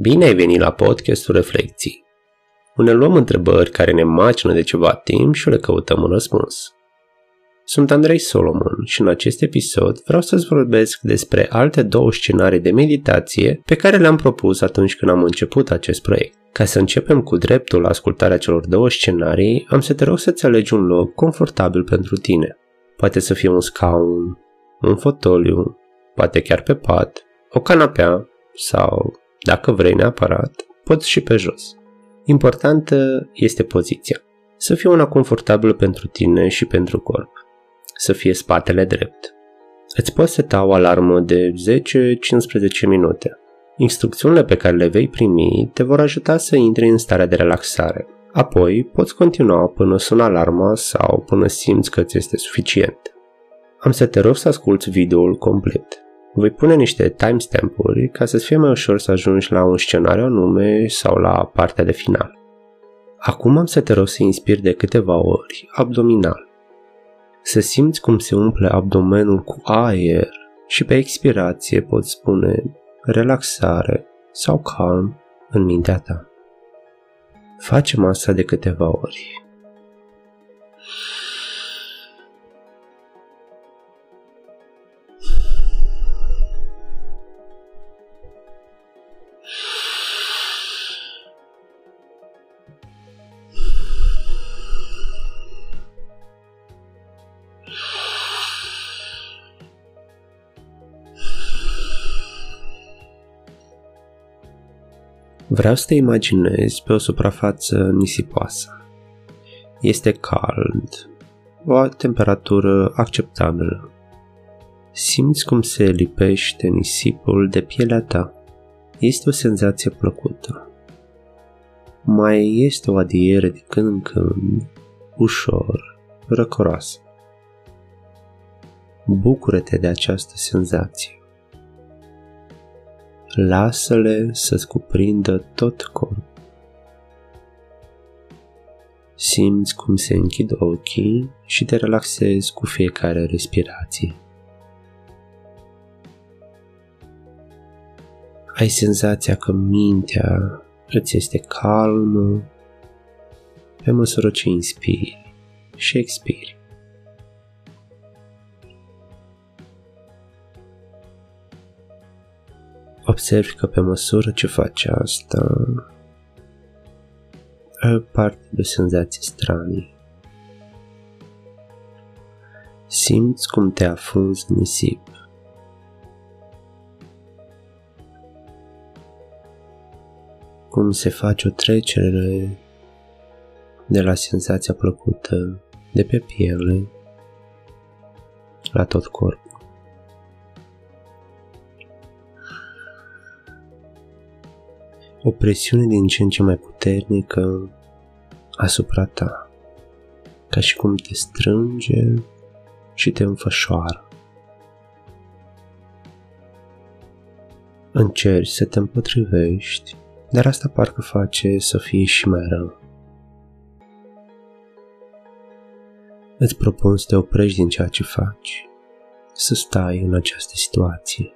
Bine ai venit la podcastul Reflecții, unde luăm întrebări care ne macină de ceva timp și le căutăm un răspuns. Sunt Andrei Solomon și în acest episod vreau să-ți vorbesc despre alte două scenarii de meditație pe care le-am propus atunci când am început acest proiect. Ca să începem cu dreptul la ascultarea celor două scenarii, am să te rog să-ți alegi un loc confortabil pentru tine. Poate să fie un scaun, un fotoliu, poate chiar pe pat, o canapea sau, dacă vrei neapărat, poți și pe jos. Importantă este poziția. Să fie una confortabilă pentru tine și pentru corp. Să fie spatele drept. Îți poți seta o alarmă de 10-15 minute. Instrucțiunile pe care le vei primi te vor ajuta să intri în starea de relaxare. Apoi poți continua până sună alarma sau până simți că ți este suficient. Am să te rog să asculti videoul complet. Voi pune niște timestamp-uri ca să-ți fie mai ușor să ajungi la un scenariu anume sau la partea de final. Acum am să te rog să inspiri de câteva ori abdominal. Să simți cum se umple abdomenul cu aer și pe expirație poți spune relaxare sau calm în mintea ta. Facem asta de câteva ori. Vreau să te imaginezi pe o suprafață nisipoasă. Este cald, o temperatură acceptabilă. Simți cum se lipește nisipul de pielea ta. Este o senzație plăcută. Mai este o adiere de când în când, ușor, răcoroasă. Bucură-te de această senzație. Lasă-le să-ți cuprindă tot corpul. Simți cum se închid ochii și te relaxezi cu fiecare respirație. Ai senzația că mintea îți este calmă pe măsură ce inspiri și expiri. Observi că pe măsură ce faci asta, ai parte de senzații stranii. Simți cum te afunzi în nisip. Cum se face o trecere de la senzația plăcută de pe piele la tot corpul. O presiune din ce în ce mai puternică asupra ta, ca și cum te strânge și te înfășoară. Încerci să te împotrivești, dar asta parcă face să fie și mai rău. Îți propun să te oprești din ceea ce faci, să stai în această situație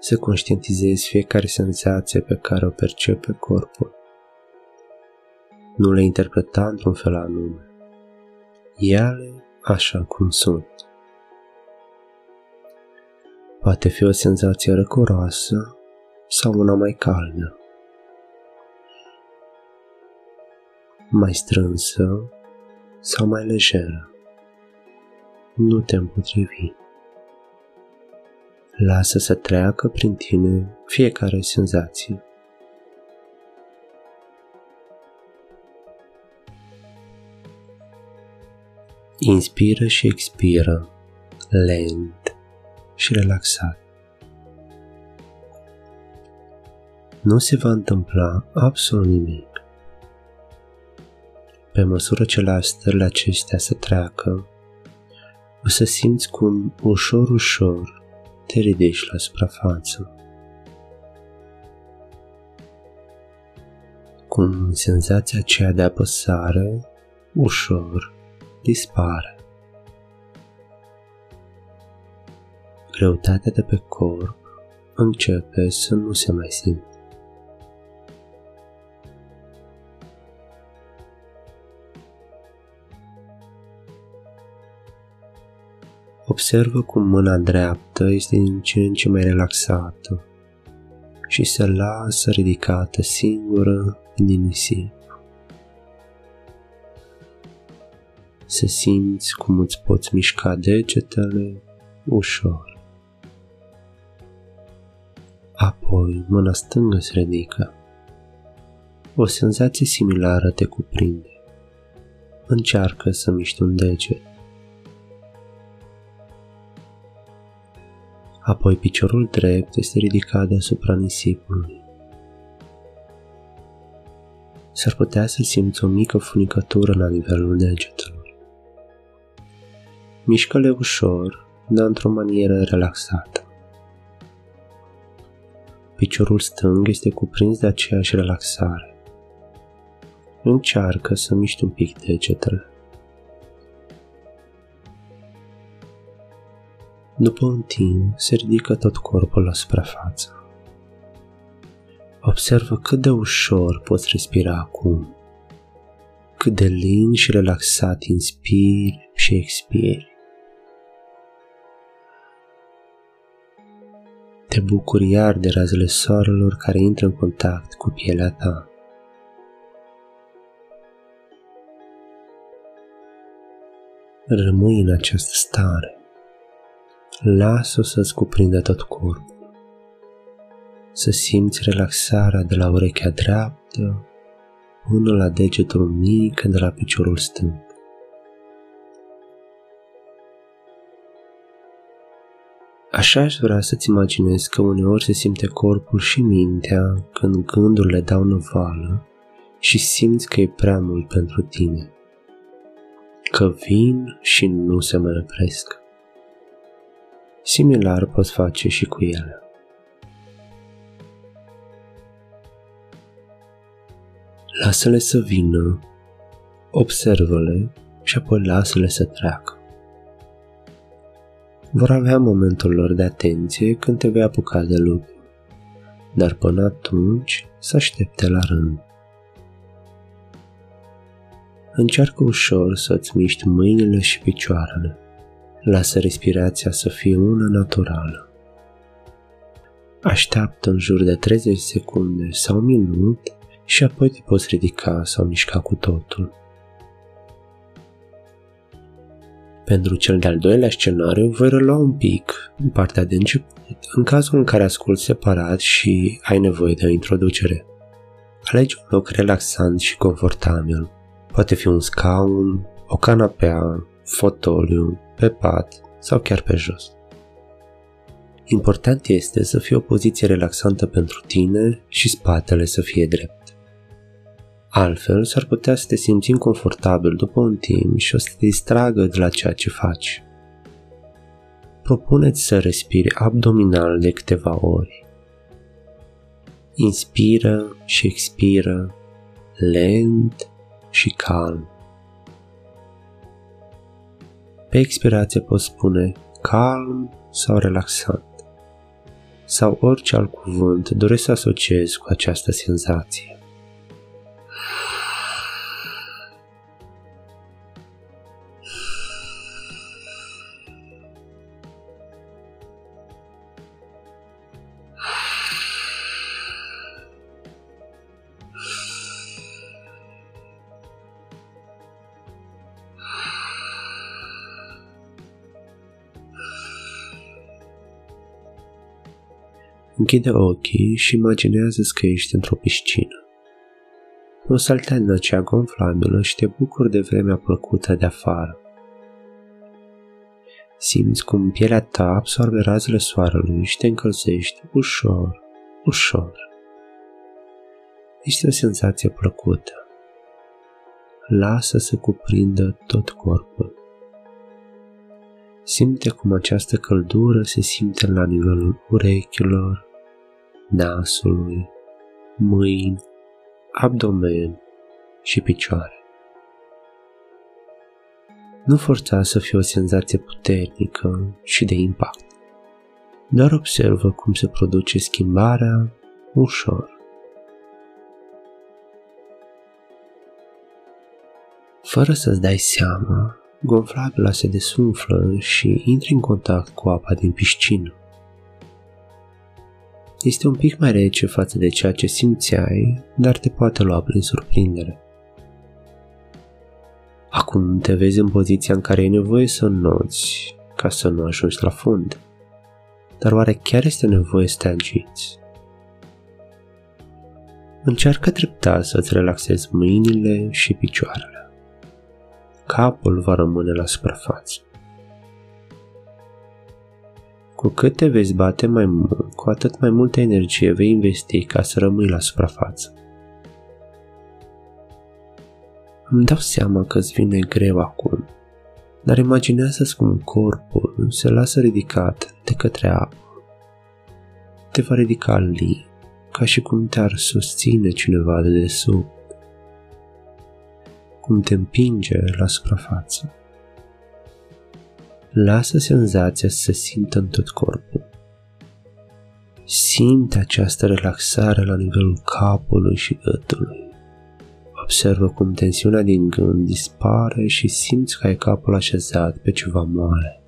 să conștientizezi fiecare senzație pe care o percepe corpul. Nu le interpreta într-un fel anume. Ia-le așa cum sunt. Poate fi o senzație răcoroasă sau una mai caldă. Mai strânsă sau mai lejeră. Nu te împotrivi. Lasă să treacă prin tine fiecare senzație. Inspiră și expiră lent și relaxat. Nu se va întâmpla absolut nimic. Pe măsură ce la stările acestea să treacă, o să simți cum ușor, ușor te ridici la suprafață. Cum senzația aceea de apăsare ușor dispare. Greutatea de pe corp începe să nu se mai simte. Observă cum mâna dreaptă este din ce în ce mai relaxată și se lasă ridicată singură din nisip. Să simți cum îți poți mișca degetele ușor. Apoi mâna stângă se ridică. O senzație similară te cuprinde. Încearcă să miști un deget. Apoi piciorul drept este ridicat deasupra nisipului. S-ar putea să simți o mică funicătură la nivelul degetelor. Mișcă-le ușor, dar într-o manieră relaxată. Piciorul stâng este cuprins de aceeași relaxare. Încearcă să miști un pic degetele. După un timp, se ridică tot corpul la suprafață. Observă cât de ușor poți respira acum, cât de lin și relaxat inspiri și expiri. Te bucuri iar de razele soarelor care intră în contact cu pielea ta. Rămâi în această stare lasă-o să-ți cuprindă tot corpul. Să simți relaxarea de la urechea dreaptă până la degetul mic de la piciorul stâng. Așa aș vrea să-ți imaginezi că uneori se simte corpul și mintea când gândurile dau năvală și simți că e prea mult pentru tine, că vin și nu se mai opresc. Similar poți face și cu ele. Lasă-le să vină, observă-le și apoi lasă-le să treacă. Vor avea momentul lor de atenție când te vei apuca de lucru, dar până atunci să aștepte la rând. Încearcă ușor să-ți miști mâinile și picioarele. Lasă respirația să fie una naturală. Așteaptă în jur de 30 secunde sau un minut și apoi te poți ridica sau mișca cu totul. Pentru cel de-al doilea scenariu voi relua un pic în partea de început, în cazul în care asculti separat și ai nevoie de o introducere. Alegi un loc relaxant și confortabil. Poate fi un scaun, o canapea, fotoliu, pe pat sau chiar pe jos. Important este să fie o poziție relaxantă pentru tine și spatele să fie drept. Altfel, s-ar putea să te simți inconfortabil după un timp și o să te distragă de la ceea ce faci. Propuneți să respiri abdominal de câteva ori. Inspiră și expiră lent și calm. Pe expirație poți spune calm sau relaxant sau orice alt cuvânt doresc să asociezi cu această senzație. Închide ochii și imaginează că ești într-o piscină. O saltea din acea gonflabilă și te bucuri de vremea plăcută de afară. Simți cum pielea ta absorbe razele soarelui și te încălzești ușor, ușor. Este o senzație plăcută. Lasă să cuprindă tot corpul. Simte cum această căldură se simte la nivelul urechilor, nasului, mâini, abdomen și picioare. Nu forța să fie o senzație puternică și de impact. doar observă cum se produce schimbarea ușor. Fără să-ți dai seama, gonflabila se desumflă și intri în contact cu apa din piscină. Este un pic mai rece față de ceea ce simțeai, dar te poate lua prin surprindere. Acum te vezi în poziția în care e nevoie să noți ca să nu ajungi la fund. Dar oare chiar este nevoie să te agiți? Încearcă treptat să-ți relaxezi mâinile și picioarele. Capul va rămâne la suprafață. Cu cât te vezi bate mai mult, cu atât mai multă energie vei investi ca să rămâi la suprafață. Îmi dau seama că îți vine greu acum, dar imaginează-ți cum corpul se lasă ridicat de către apă. Te va ridica lin, ca și cum te-ar susține cineva de desubt, cum te împinge la suprafață. Lasă senzația să se simtă în tot corpul. Simte această relaxare la nivelul capului și gâtului. Observă cum tensiunea din gând dispare și simți că ai capul așezat pe ceva moale.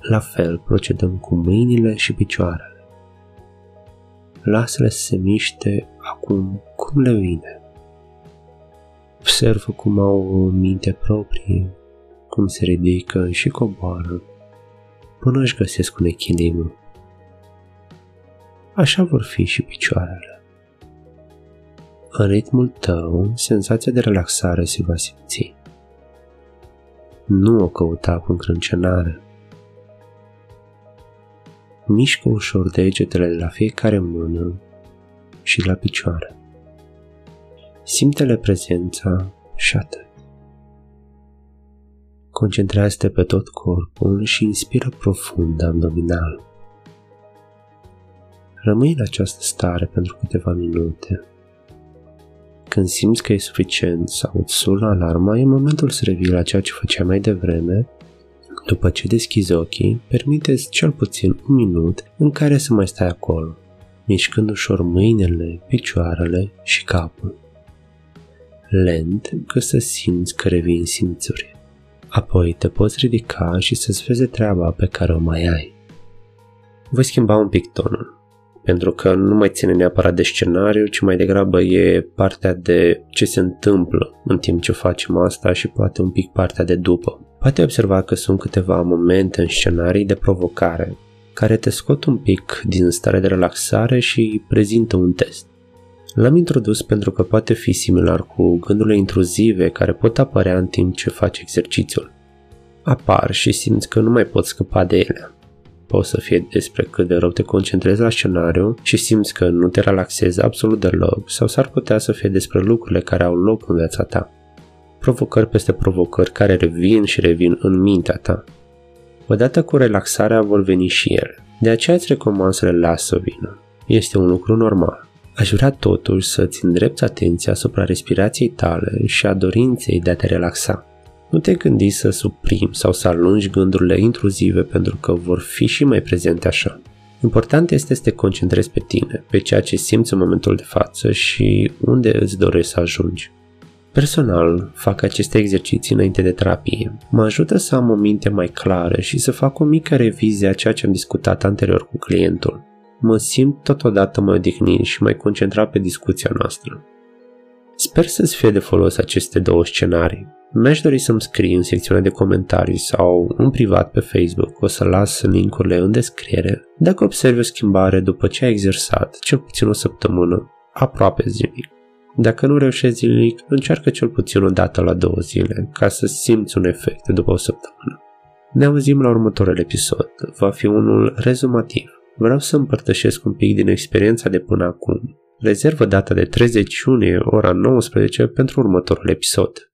La fel procedăm cu mâinile și picioarele. Lasă-le să se miște acum cum le vine. Observă cum au o minte proprie, cum se ridică și coboară, până își găsesc un echilibru. Așa vor fi și picioarele. În ritmul tău, senzația de relaxare se va simți. Nu o căuta cu încrâncenare. Mișcă ușor degetele de la fiecare mână și la picioare. Simte-le prezența și atât. Concentrează-te pe tot corpul și inspiră profund abdominal. Rămâi în această stare pentru câteva minute când simți că e suficient sau îți sună alarma, e momentul să revii la ceea ce făceai mai devreme. După ce deschizi ochii, permiteți cel puțin un minut în care să mai stai acolo, mișcând ușor mâinile, picioarele și capul. Lent, că să simți că revii în simțuri. Apoi te poți ridica și să-ți vezi treaba pe care o mai ai. Voi schimba un pic tonul pentru că nu mai ține neapărat de scenariu, ci mai degrabă e partea de ce se întâmplă în timp ce facem asta și poate un pic partea de după. Poate observa că sunt câteva momente în scenarii de provocare care te scot un pic din stare de relaxare și prezintă un test. L-am introdus pentru că poate fi similar cu gândurile intruzive care pot apărea în timp ce faci exercițiul. Apar și simți că nu mai poți scăpa de ele poate să fie despre cât de rău te concentrezi la scenariu și simți că nu te relaxezi absolut deloc sau s-ar putea să fie despre lucrurile care au loc în viața ta. Provocări peste provocări care revin și revin în mintea ta. Odată cu relaxarea vor veni și ele. De aceea îți recomand să le lași să vină. Este un lucru normal. Aș vrea totuși să-ți îndrepți atenția asupra respirației tale și a dorinței de a te relaxa. Nu te gândi să suprimi sau să alungi gândurile intruzive pentru că vor fi și mai prezente așa. Important este să te concentrezi pe tine, pe ceea ce simți în momentul de față și unde îți dorești să ajungi. Personal, fac aceste exerciții înainte de terapie. Mă ajută să am o minte mai clară și să fac o mică revizie a ceea ce am discutat anterior cu clientul. Mă simt totodată mai odihnit și mai concentrat pe discuția noastră. Sper să-ți fie de folos aceste două scenarii. Mi-aș dori să-mi scrii în secțiunea de comentarii sau în privat pe Facebook, o să las linkurile în descriere, dacă observi o schimbare după ce ai exersat cel puțin o săptămână, aproape zilnic. Dacă nu reușești zilnic, încearcă cel puțin o dată la două zile, ca să simți un efect după o săptămână. Ne auzim la următorul episod. Va fi unul rezumativ. Vreau să împărtășesc un pic din experiența de până acum. Rezervă data de 30 iunie, ora 19, pentru următorul episod.